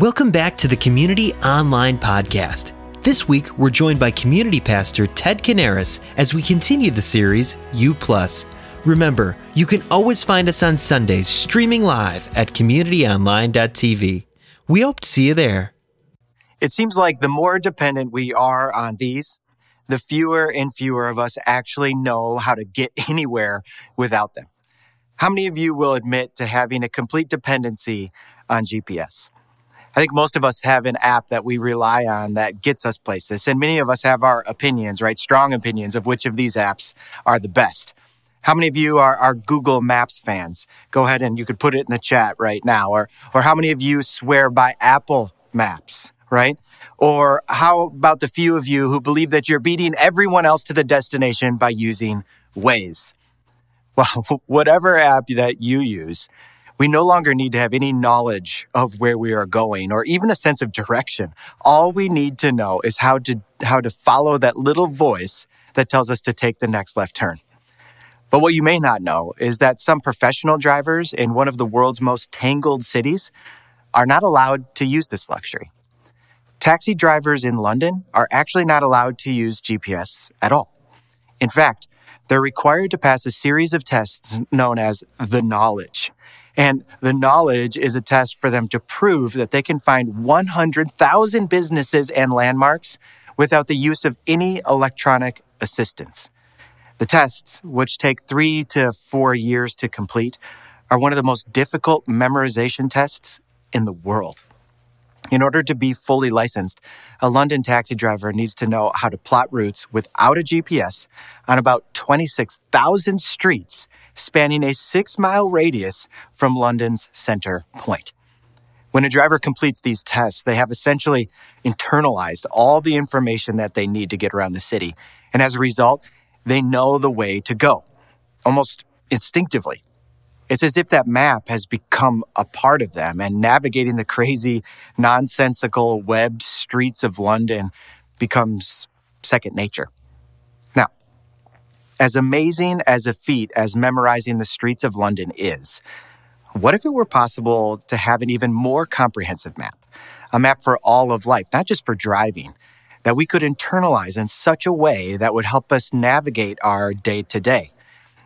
Welcome back to the Community Online Podcast. This week, we're joined by community pastor Ted Canaris as we continue the series U Plus. Remember, you can always find us on Sundays streaming live at communityonline.tv. We hope to see you there. It seems like the more dependent we are on these, the fewer and fewer of us actually know how to get anywhere without them. How many of you will admit to having a complete dependency on GPS? I think most of us have an app that we rely on that gets us places. And many of us have our opinions, right? Strong opinions of which of these apps are the best. How many of you are, are Google Maps fans? Go ahead and you could put it in the chat right now. Or, or how many of you swear by Apple Maps, right? Or how about the few of you who believe that you're beating everyone else to the destination by using Waze? Well, whatever app that you use, we no longer need to have any knowledge of where we are going or even a sense of direction. All we need to know is how to, how to follow that little voice that tells us to take the next left turn. But what you may not know is that some professional drivers in one of the world's most tangled cities are not allowed to use this luxury. Taxi drivers in London are actually not allowed to use GPS at all. In fact, they're required to pass a series of tests known as the knowledge. And the knowledge is a test for them to prove that they can find 100,000 businesses and landmarks without the use of any electronic assistance. The tests, which take three to four years to complete, are one of the most difficult memorization tests in the world. In order to be fully licensed, a London taxi driver needs to know how to plot routes without a GPS on about 26,000 streets spanning a six mile radius from London's center point. When a driver completes these tests, they have essentially internalized all the information that they need to get around the city. And as a result, they know the way to go almost instinctively. It's as if that map has become a part of them and navigating the crazy, nonsensical, webbed streets of London becomes second nature. As amazing as a feat as memorizing the streets of London is, what if it were possible to have an even more comprehensive map? A map for all of life, not just for driving, that we could internalize in such a way that would help us navigate our day to day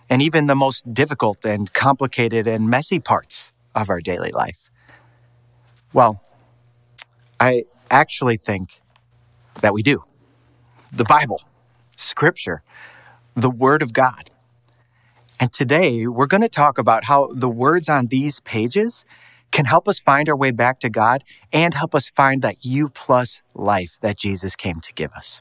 and even the most difficult and complicated and messy parts of our daily life? Well, I actually think that we do. The Bible, Scripture, the Word of God. And today we're going to talk about how the words on these pages can help us find our way back to God and help us find that U plus life that Jesus came to give us.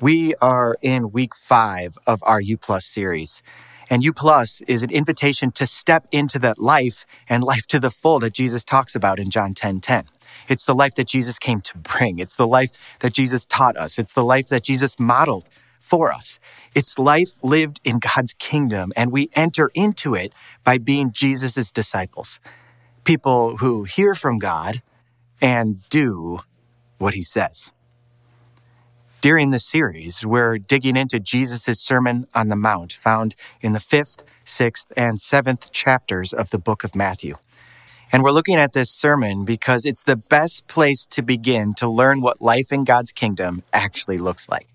We are in week five of our U Plus series. And U Plus is an invitation to step into that life and life to the full that Jesus talks about in John 10 10. It's the life that Jesus came to bring. It's the life that Jesus taught us. It's the life that Jesus modeled for us. It's life lived in God's kingdom, and we enter into it by being Jesus' disciples. People who hear from God and do what he says. During this series, we're digging into Jesus' Sermon on the Mount, found in the fifth, sixth, and seventh chapters of the book of Matthew. And we're looking at this sermon because it's the best place to begin to learn what life in God's kingdom actually looks like.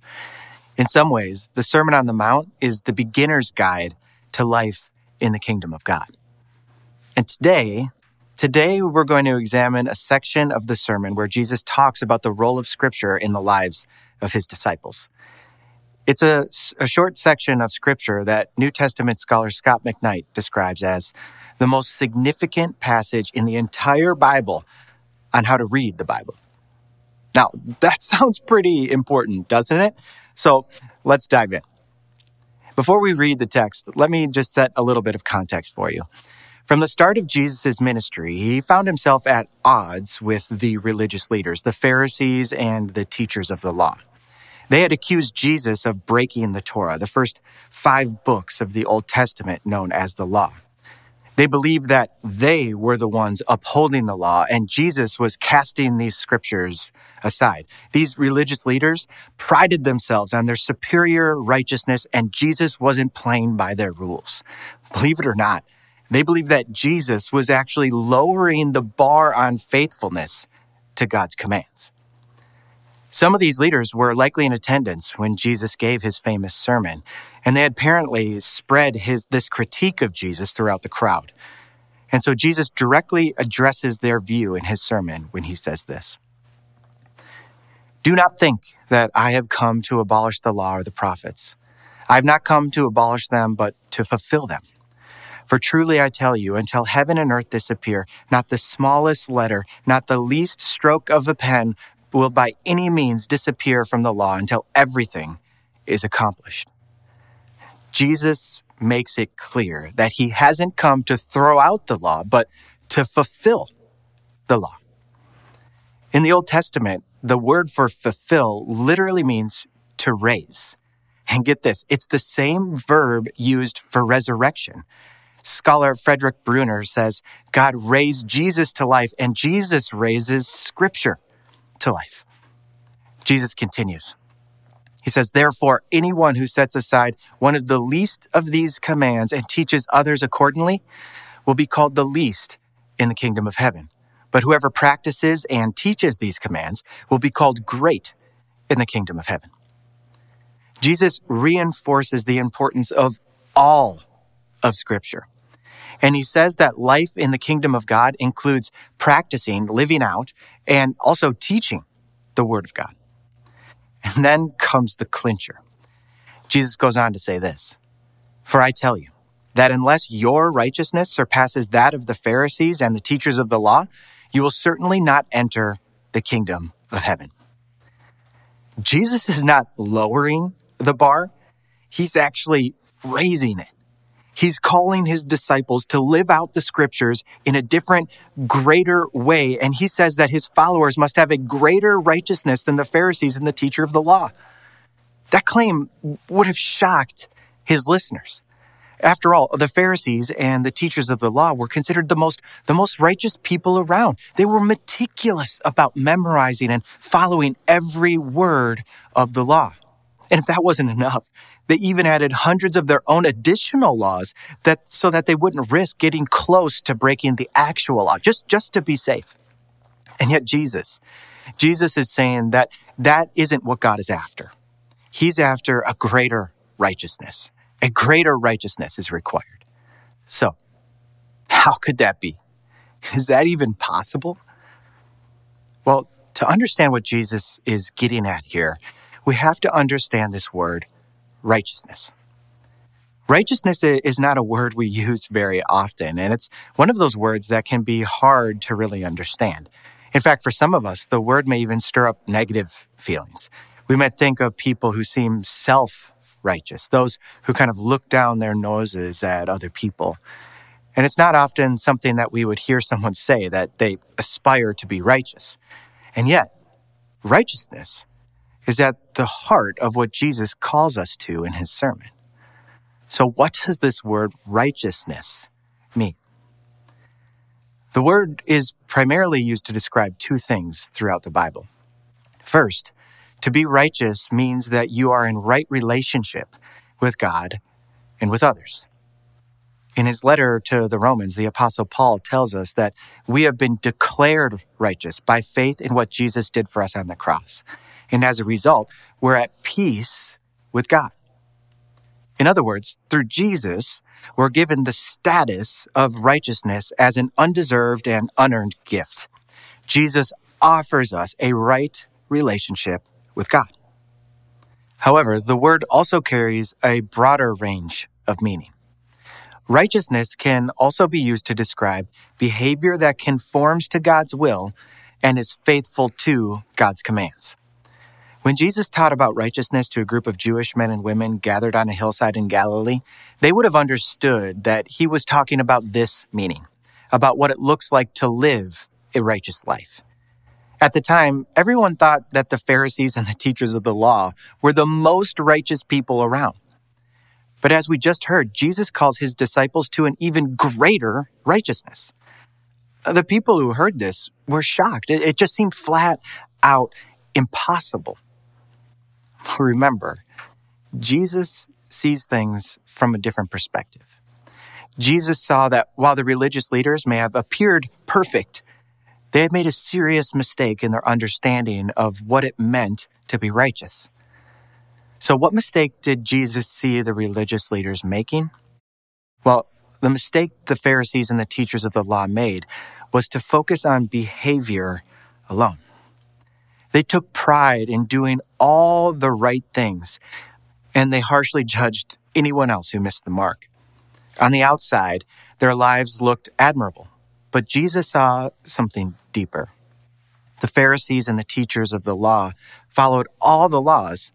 In some ways, the Sermon on the Mount is the beginner's guide to life in the kingdom of God. And today, Today, we're going to examine a section of the sermon where Jesus talks about the role of Scripture in the lives of his disciples. It's a, a, short section of Scripture that New Testament scholar Scot McKnight describes as the most significant passage in the entire Bible on how to read the Bible. Now, that sounds pretty important, doesn't it? So let's dive in. Before we read the text, let me just set a little bit of context for you. From the start of Jesus' ministry, he found himself at odds with the religious leaders, the Pharisees and the teachers of the law. They had accused Jesus of breaking the Torah, the first five books of the Old Testament known as the law. They believed that they were the ones upholding the law and Jesus was casting these scriptures aside. These religious leaders prided themselves on their superior righteousness and Jesus wasn't playing by their rules. Believe it or not, They believed that Jesus was actually lowering the bar on faithfulness to God's commands. Some of these leaders were likely in attendance when Jesus gave his famous sermon, and they had apparently spread his, this critique of Jesus throughout the crowd. And so Jesus directly addresses their view in his sermon when he says this Do not think that I have come to abolish the law or the prophets. I have not come to abolish them, but to fulfill them. For truly I tell you, until heaven and earth disappear, not the smallest letter, not the least stroke of a pen will by any means disappear from the law until everything is accomplished. Jesus makes it clear that he hasn't come to throw out the law, but to fulfill the law. In the Old Testament, the word for fulfill literally means to raise. And get this, it's the same verb used for resurrection. Scholar Frederick Bruner says God raised Jesus to life, and Jesus raises Scripture to life. Jesus continues. He says, Therefore, anyone who sets aside one of the least of these commands and teaches others accordingly will be called the least in the kingdom of heaven. But whoever practices and teaches these commands will be called great in the kingdom of heaven. Jesus reinforces the importance of all of Scripture. And he says that life in the kingdom of God includes practicing, living out, and also teaching the word of God. And then comes the clincher. Jesus goes on to say this For I tell you that unless your righteousness surpasses that of the Pharisees and the teachers of the law, you will certainly not enter the kingdom of heaven. Jesus is not lowering the bar, he's actually raising it. He's calling his disciples to live out the scriptures in a different, greater way. And he says that his followers must have a greater righteousness than the Pharisees and the teacher of the law. That claim would have shocked his listeners. After all, the Pharisees and the teachers of the law were considered the most, the most righteous people around. They were meticulous about memorizing and following every word of the law. And if that wasn't enough, they even added hundreds of their own additional laws that so that they wouldn't risk getting close to breaking the actual law, just, just to be safe. And yet Jesus, Jesus is saying that that isn't what God is after. He's after a greater righteousness. A greater righteousness is required. So, how could that be? Is that even possible? Well, to understand what Jesus is getting at here, we have to understand this word righteousness. Righteousness is not a word we use very often, and it's one of those words that can be hard to really understand. In fact, for some of us, the word may even stir up negative feelings. We might think of people who seem self righteous, those who kind of look down their noses at other people. And it's not often something that we would hear someone say that they aspire to be righteous. And yet, righteousness is at the heart of what Jesus calls us to in his sermon. So, what does this word righteousness mean? The word is primarily used to describe two things throughout the Bible. First, to be righteous means that you are in right relationship with God and with others. In his letter to the Romans, the Apostle Paul tells us that we have been declared righteous by faith in what Jesus did for us on the cross. And as a result, we're at peace with God. In other words, through Jesus, we're given the status of righteousness as an undeserved and unearned gift. Jesus offers us a right relationship with God. However, the word also carries a broader range of meaning. Righteousness can also be used to describe behavior that conforms to God's will and is faithful to God's commands. When Jesus taught about righteousness to a group of Jewish men and women gathered on a hillside in Galilee, they would have understood that he was talking about this meaning, about what it looks like to live a righteous life. At the time, everyone thought that the Pharisees and the teachers of the law were the most righteous people around. But as we just heard, Jesus calls his disciples to an even greater righteousness. The people who heard this were shocked. It, just seemed flat out impossible. Remember, Jesus sees things from a different perspective. Jesus saw that while the religious leaders may have appeared perfect, they had made a serious mistake in their understanding of what it meant to be righteous. So, what mistake did Jesus see the religious leaders making? Well, the mistake the Pharisees and the teachers of the law made was to focus on behavior alone. They took pride in doing all the right things, and they harshly judged anyone else who missed the mark. On the outside, their lives looked admirable, but Jesus saw something deeper. The Pharisees and the teachers of the law followed all the laws,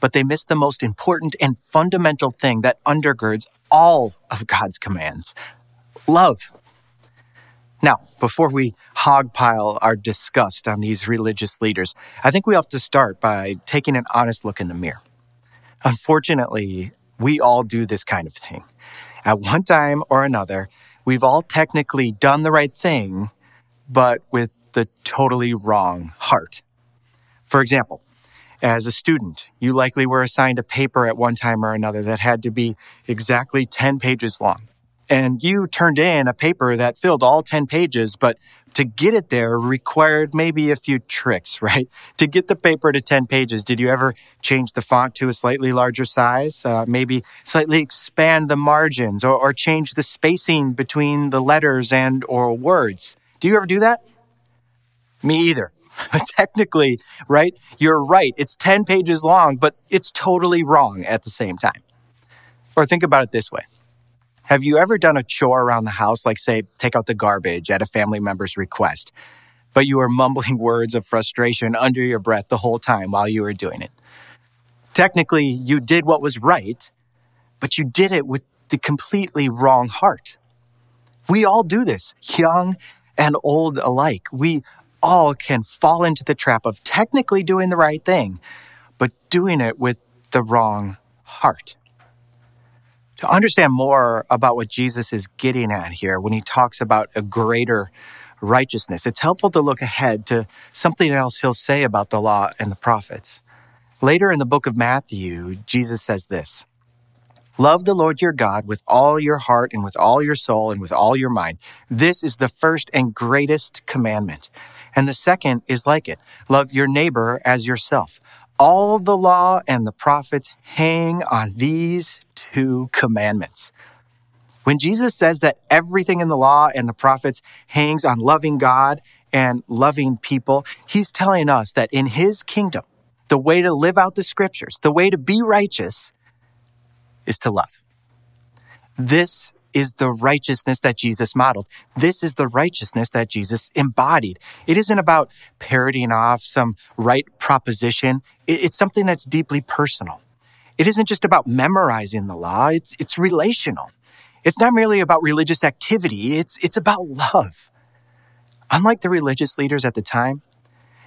but they missed the most important and fundamental thing that undergirds all of God's commands love. Now, before we hogpile our disgust on these religious leaders, I think we have to start by taking an honest look in the mirror. Unfortunately, we all do this kind of thing. At one time or another, we've all technically done the right thing, but with the totally wrong heart. For example, as a student, you likely were assigned a paper at one time or another that had to be exactly 10 pages long. And you turned in a paper that filled all 10 pages, but to get it there required maybe a few tricks, right? To get the paper to 10 pages, did you ever change the font to a slightly larger size? Uh, maybe slightly expand the margins or, or change the spacing between the letters and or words? Do you ever do that? Me either. Technically, right? You're right. It's 10 pages long, but it's totally wrong at the same time. Or think about it this way. Have you ever done a chore around the house, like, say, take out the garbage at a family member's request, but you were mumbling words of frustration under your breath the whole time while you were doing it? Technically, you did what was right, but you did it with the completely wrong heart. We all do this, young and old alike. We all can fall into the trap of technically doing the right thing, but doing it with the wrong heart to understand more about what Jesus is getting at here when he talks about a greater righteousness, it's helpful to look ahead to something else he'll say about the law and the prophets. Later in the book of Matthew, Jesus says this Love the Lord your God with all your heart and with all your soul and with all your mind. This is the first and greatest commandment. And the second is like it love your neighbor as yourself. All the law and the prophets hang on these two commandments. When Jesus says that everything in the law and the prophets hangs on loving God and loving people, he's telling us that in his kingdom, the way to live out the scriptures, the way to be righteous is to love. This is the righteousness that Jesus modeled. This is the righteousness that Jesus embodied. It isn't about parodying off some right proposition. It's something that's deeply personal. It isn't just about memorizing the law. It's, it's relational. It's not merely about religious activity. It's, it's about love. Unlike the religious leaders at the time,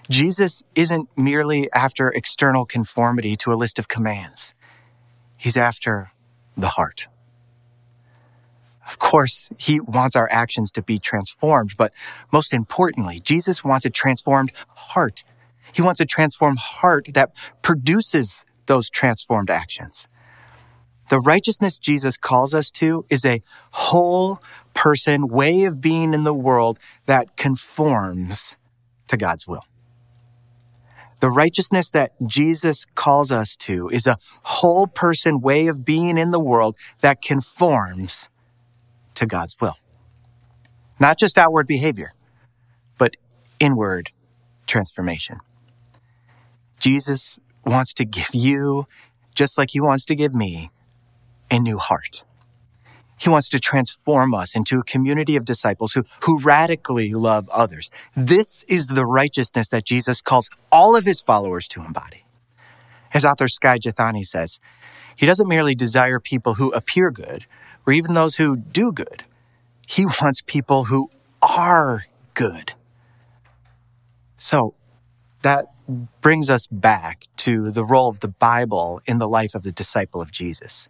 Jesus isn't merely after external conformity to a list of commands. He's after the heart. Of course, he wants our actions to be transformed, but most importantly, Jesus wants a transformed heart. He wants a transformed heart that produces those transformed actions. The righteousness Jesus calls us to is a whole person way of being in the world that conforms to God's will. The righteousness that Jesus calls us to is a whole person way of being in the world that conforms to God's will. Not just outward behavior, but inward transformation. Jesus wants to give you, just like he wants to give me, a new heart. He wants to transform us into a community of disciples who, who radically love others. This is the righteousness that Jesus calls all of his followers to embody. As author Skye Jethani says, he doesn't merely desire people who appear good or even those who do good. He wants people who are good. So that brings us back to the role of the Bible in the life of the disciple of Jesus.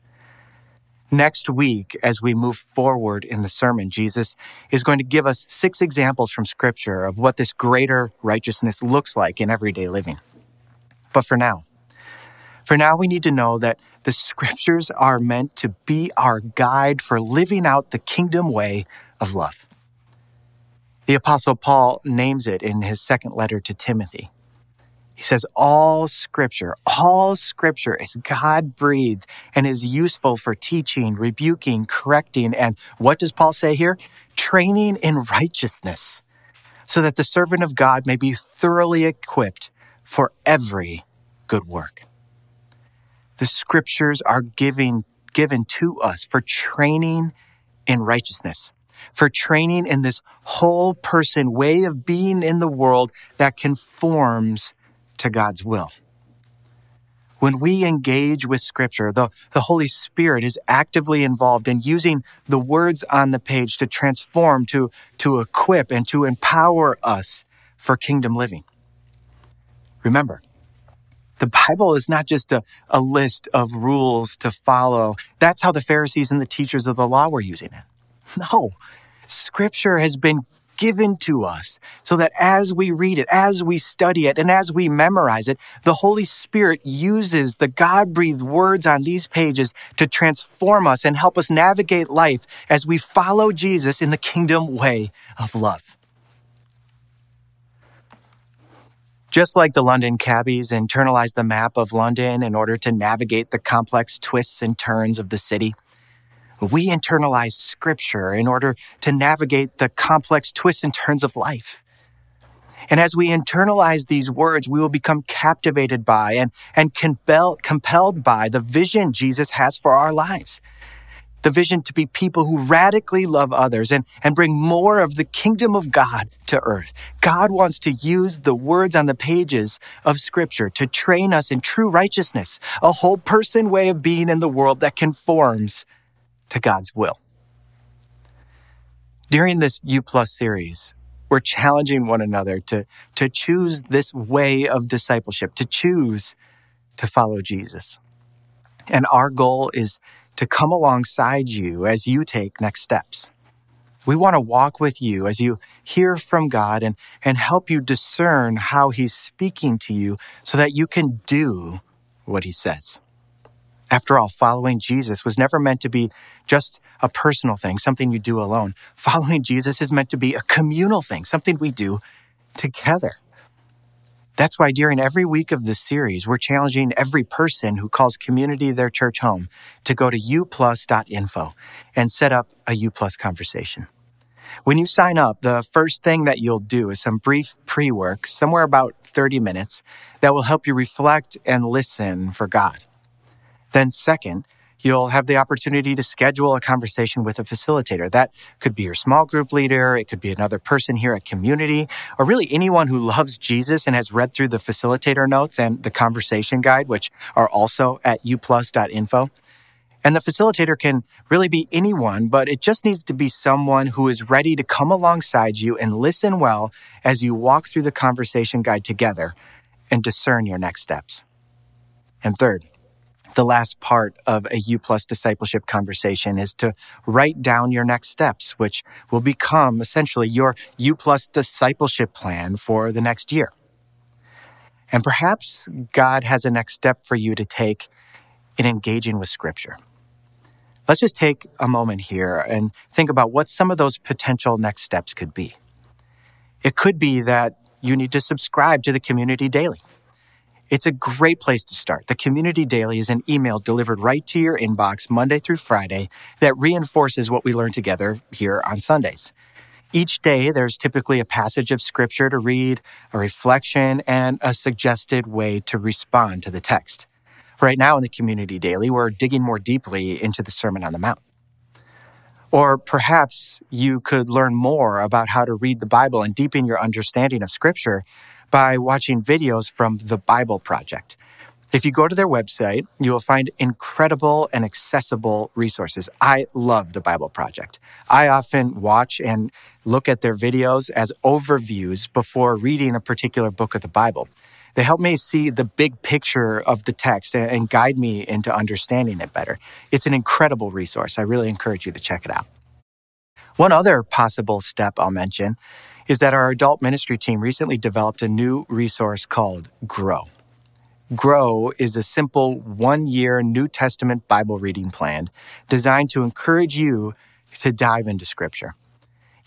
Next week, as we move forward in the sermon, Jesus is going to give us six examples from Scripture of what this greater righteousness looks like in everyday living. But for now, For now, we need to know that the scriptures are meant to be our guide for living out the kingdom way of love. The Apostle Paul names it in his second letter to Timothy. He says, All scripture, all scripture is God breathed and is useful for teaching, rebuking, correcting, and what does Paul say here? Training in righteousness, so that the servant of God may be thoroughly equipped for every good work. The scriptures are giving, given to us for training in righteousness, for training in this whole person way of being in the world that conforms to God's will. When we engage with scripture, the, the Holy Spirit is actively involved in using the words on the page to transform, to, to equip, and to empower us for kingdom living. Remember, the Bible is not just a, a list of rules to follow. That's how the Pharisees and the teachers of the law were using it. No, scripture has been given to us so that as we read it, as we study it, and as we memorize it, the Holy Spirit uses the God breathed words on these pages to transform us and help us navigate life as we follow Jesus in the kingdom way of love. Just like the London cabbies internalized the map of London in order to navigate the complex twists and turns of the city, we internalize scripture in order to navigate the complex twists and turns of life. And as we internalize these words, we will become captivated by and, and compel, compelled by the vision Jesus has for our lives the vision to be people who radically love others and, and bring more of the kingdom of God to earth. God wants to use the words on the pages of scripture to train us in true righteousness, a whole person way of being in the world that conforms to God's will. During this U Plus series, we're challenging one another to, to choose this way of discipleship, to choose to follow Jesus. And our goal is to come alongside you as you take next steps. We want to walk with you as you hear from God and, and help you discern how He's speaking to you so that you can do what He says. After all, following Jesus was never meant to be just a personal thing, something you do alone. Following Jesus is meant to be a communal thing, something we do together. That's why during every week of this series, we're challenging every person who calls community their church home to go to uplus.info and set up a Plus conversation. When you sign up, the first thing that you'll do is some brief pre work, somewhere about 30 minutes, that will help you reflect and listen for God. Then, second, you'll have the opportunity to schedule a conversation with a facilitator. That could be your small group leader, it could be another person here at community, or really anyone who loves Jesus and has read through the facilitator notes and the conversation guide, which are also at uplus.info. And the facilitator can really be anyone, but it just needs to be someone who is ready to come alongside you and listen well as you walk through the conversation guide together and discern your next steps. And third, the last part of a U plus discipleship conversation is to write down your next steps, which will become essentially your U plus discipleship plan for the next year. And perhaps God has a next step for you to take in engaging with scripture. Let's just take a moment here and think about what some of those potential next steps could be. It could be that you need to subscribe to the community daily. It's a great place to start. The Community Daily is an email delivered right to your inbox Monday through Friday that reinforces what we learn together here on Sundays. Each day, there's typically a passage of scripture to read, a reflection, and a suggested way to respond to the text. Right now in the Community Daily, we're digging more deeply into the Sermon on the Mount. Or perhaps you could learn more about how to read the Bible and deepen your understanding of Scripture by watching videos from the Bible Project. If you go to their website, you will find incredible and accessible resources. I love the Bible Project. I often watch and look at their videos as overviews before reading a particular book of the Bible. They help me see the big picture of the text and guide me into understanding it better. It's an incredible resource. I really encourage you to check it out. One other possible step I'll mention is that our adult ministry team recently developed a new resource called Grow. Grow is a simple one year New Testament Bible reading plan designed to encourage you to dive into Scripture.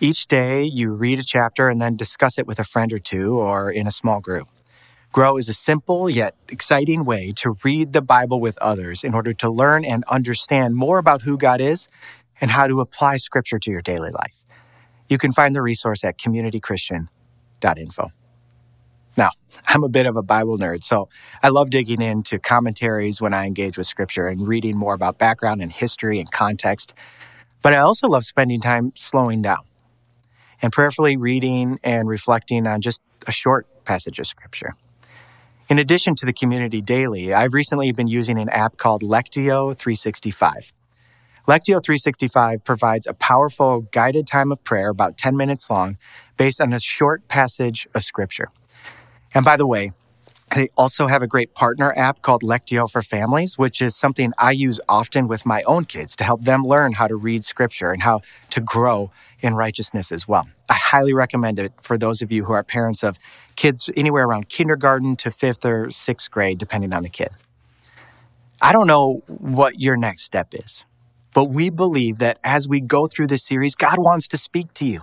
Each day, you read a chapter and then discuss it with a friend or two or in a small group. Grow is a simple yet exciting way to read the Bible with others in order to learn and understand more about who God is and how to apply Scripture to your daily life. You can find the resource at communitychristian.info. Now, I'm a bit of a Bible nerd, so I love digging into commentaries when I engage with Scripture and reading more about background and history and context. But I also love spending time slowing down and prayerfully reading and reflecting on just a short passage of Scripture. In addition to the Community Daily, I've recently been using an app called Lectio 365. Lectio 365 provides a powerful guided time of prayer, about 10 minutes long, based on a short passage of Scripture. And by the way, they also have a great partner app called Lectio for Families, which is something I use often with my own kids to help them learn how to read scripture and how to grow in righteousness as well. I highly recommend it for those of you who are parents of kids anywhere around kindergarten to fifth or sixth grade, depending on the kid. I don't know what your next step is, but we believe that as we go through this series, God wants to speak to you.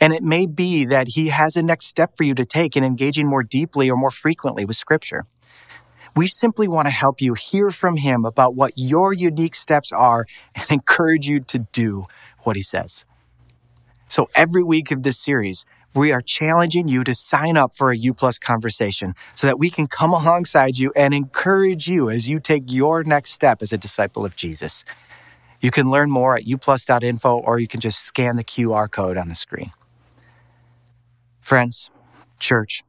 And it may be that he has a next step for you to take in engaging more deeply or more frequently with scripture. We simply want to help you hear from him about what your unique steps are and encourage you to do what he says. So every week of this series, we are challenging you to sign up for a U Plus conversation so that we can come alongside you and encourage you as you take your next step as a disciple of Jesus. You can learn more at uplus.info or you can just scan the QR code on the screen. Friends, church,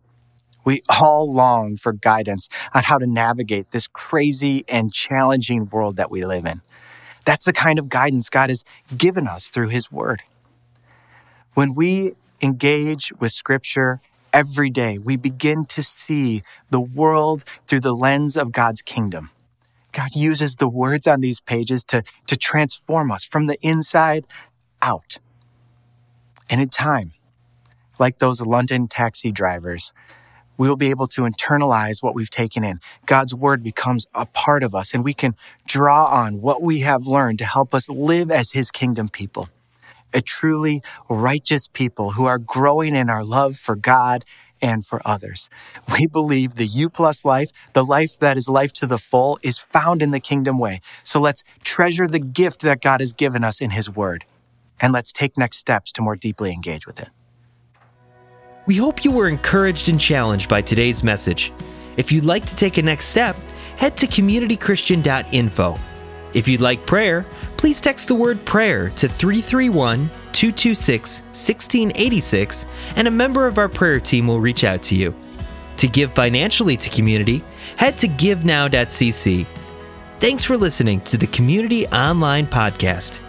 we all long for guidance on how to navigate this crazy and challenging world that we live in. That's the kind of guidance God has given us through His Word. When we engage with Scripture every day, we begin to see the world through the lens of God's kingdom. God uses the words on these pages to, to transform us from the inside out. And in time, like those London taxi drivers, we will be able to internalize what we've taken in. God's word becomes a part of us, and we can draw on what we have learned to help us live as his kingdom people. A truly righteous people who are growing in our love for God and for others. We believe the U plus life, the life that is life to the full, is found in the kingdom way. So let's treasure the gift that God has given us in his word. And let's take next steps to more deeply engage with it. We hope you were encouraged and challenged by today's message. If you'd like to take a next step, head to communitychristian.info. If you'd like prayer, please text the word prayer to 331 226 1686 and a member of our prayer team will reach out to you. To give financially to community, head to givenow.cc. Thanks for listening to the Community Online Podcast.